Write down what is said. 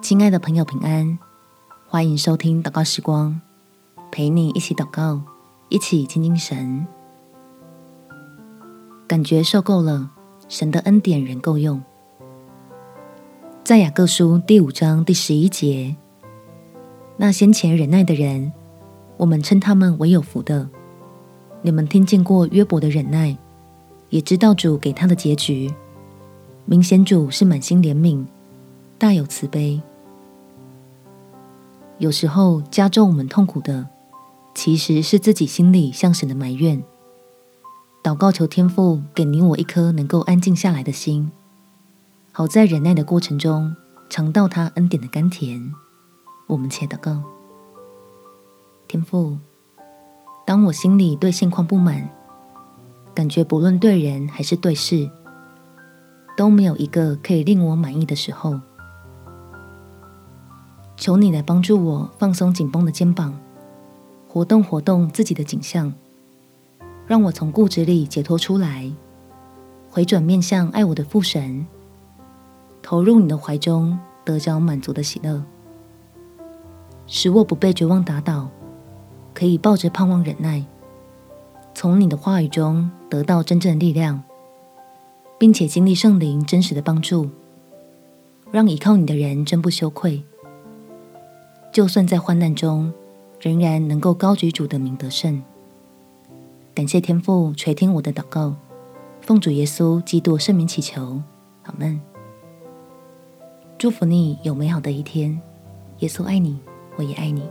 亲爱的朋友，平安！欢迎收听祷告时光，陪你一起祷告，一起亲近神。感觉受够了，神的恩典仍够用。在雅各书第五章第十一节，那先前忍耐的人，我们称他们为有福的。你们听见过约伯的忍耐，也知道主给他的结局。明显主是满心怜悯，大有慈悲。有时候加重我们痛苦的，其实是自己心里向神的埋怨。祷告求天父给你我一颗能够安静下来的心，好在忍耐的过程中尝到他恩典的甘甜。我们且祷告：天父，当我心里对现况不满，感觉不论对人还是对事，都没有一个可以令我满意的时候。求你来帮助我放松紧绷的肩膀，活动活动自己的景象，让我从固执里解脱出来，回转面向爱我的父神，投入你的怀中，得着满足的喜乐，使我不被绝望打倒，可以抱着盼望忍耐，从你的话语中得到真正的力量，并且经历圣灵真实的帮助，让依靠你的人真不羞愧。就算在患难中，仍然能够高举主的名得胜。感谢天父垂听我的祷告，奉主耶稣基督圣名祈求，阿门。祝福你有美好的一天。耶稣爱你，我也爱你。